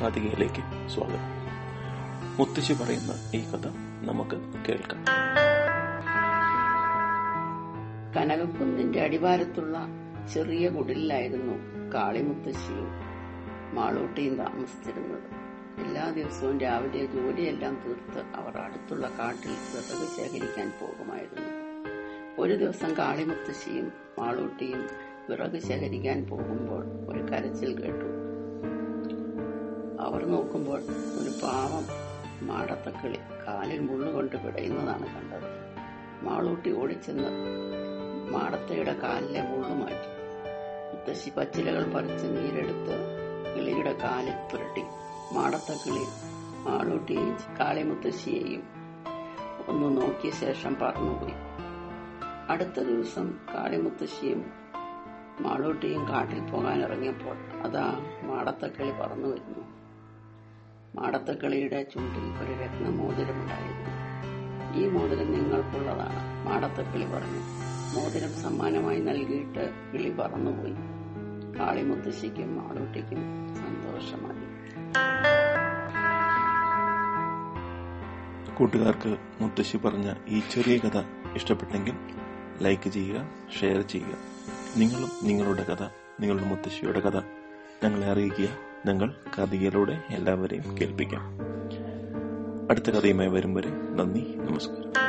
കാതികയിലേക്ക് സ്വാഗതം. മുത്തശ്ശി പറയുന്ന ഈ കഥ നമുക്ക് കേൾക്കാം. കനകക്കുന്നിന്റെ അടിവാരത്തുള്ള ചെറിയ കുടിലായിരുന്നു കാളിമുത്തശ്ശിയും മാളൂട്ടിയും താമസിച്ചിരുന്നത്. എല്ലാ ദിവസവും രാവിലെ ജോലിയെല്ലാം തീർത്ത് അവർ അടുത്തുള്ള കാട്ടിൽ വിറക് ശേഖരിക്കാൻ പോകുമായിരുന്നു. ഒരു ദിവസം കാളിമുത്തശ്ശിയും മാളൂട്ടിയും വിറക് ശേഖരിക്കാൻ പോകുമ്പോൾ ഒരു കരച്ചിൽ കേട്ടു. അവർ നോക്കുമ്പോൾ ഒരു പാവം മാടത്തക്കിളി കാലിൽ മുള്ളുകൊണ്ട് പിടയുന്നതാണ് കണ്ടത്. മാളൂട്ടി ഓടിച്ചെന്ന് മാടത്തയുടെ കാലിലെ മുള്ളു മാറ്റി. മുത്തശ്ശി പച്ചിലകൾ പറിച്ച് നീരെടുത്ത് കിളിയുടെ കാലിൽ പുരട്ടി. മാടത്തക്കിളി മാളൂട്ടിയെയും കാളിമുത്തശ്ശിയെയും ഒന്ന് നോക്കിയ ശേഷം പറന്നുപോയി. അടുത്ത ദിവസം കാളിമുത്തശ്ശിയും മാളൂട്ടിയും കാട്ടിൽ പോകാൻ ഇറങ്ങിയപ്പോൾ അതാ മാടത്തക്കിളി പറന്നു വരുന്നു മാടത്തക്കിളിയുടെ ചുണ്ടിൽ ഒരു രത്നമോതിരമുണ്ടായിരുന്നു. ഈ മോതിരം നിങ്ങൾക്കുള്ളതാണ് മാടത്തക്കിളി പറഞ്ഞു. മോതിരം സമ്മാനമായി നൽകിയിട്ട് കിളി പറന്നുപോയി. കാളിമുത്തശ്ശിക്കും മാളൂട്ടിക്കും സന്തോഷമായി. കൂട്ടുകാർക്ക് മുത്തശ്ശി പറഞ്ഞ ഈ ചെറിയ കഥ ഇഷ്ടപ്പെട്ടെങ്കിൽ ലൈക്ക് ചെയ്യുക ഷെയർ ചെയ്യുക. നിങ്ങളും നിങ്ങളുടെ കഥ നിങ്ങളുടെ മുത്തശ്ശിയുടെ കഥ ഞങ്ങളെ അറിയിക്കുക. ഞങ്ങൾ കഥയിലൂടെ എല്ലാവരെയും കേൾപ്പിക്കാം. അടുത്ത കഥയുമായി വരും വരെ നന്ദി നമസ്കാരം.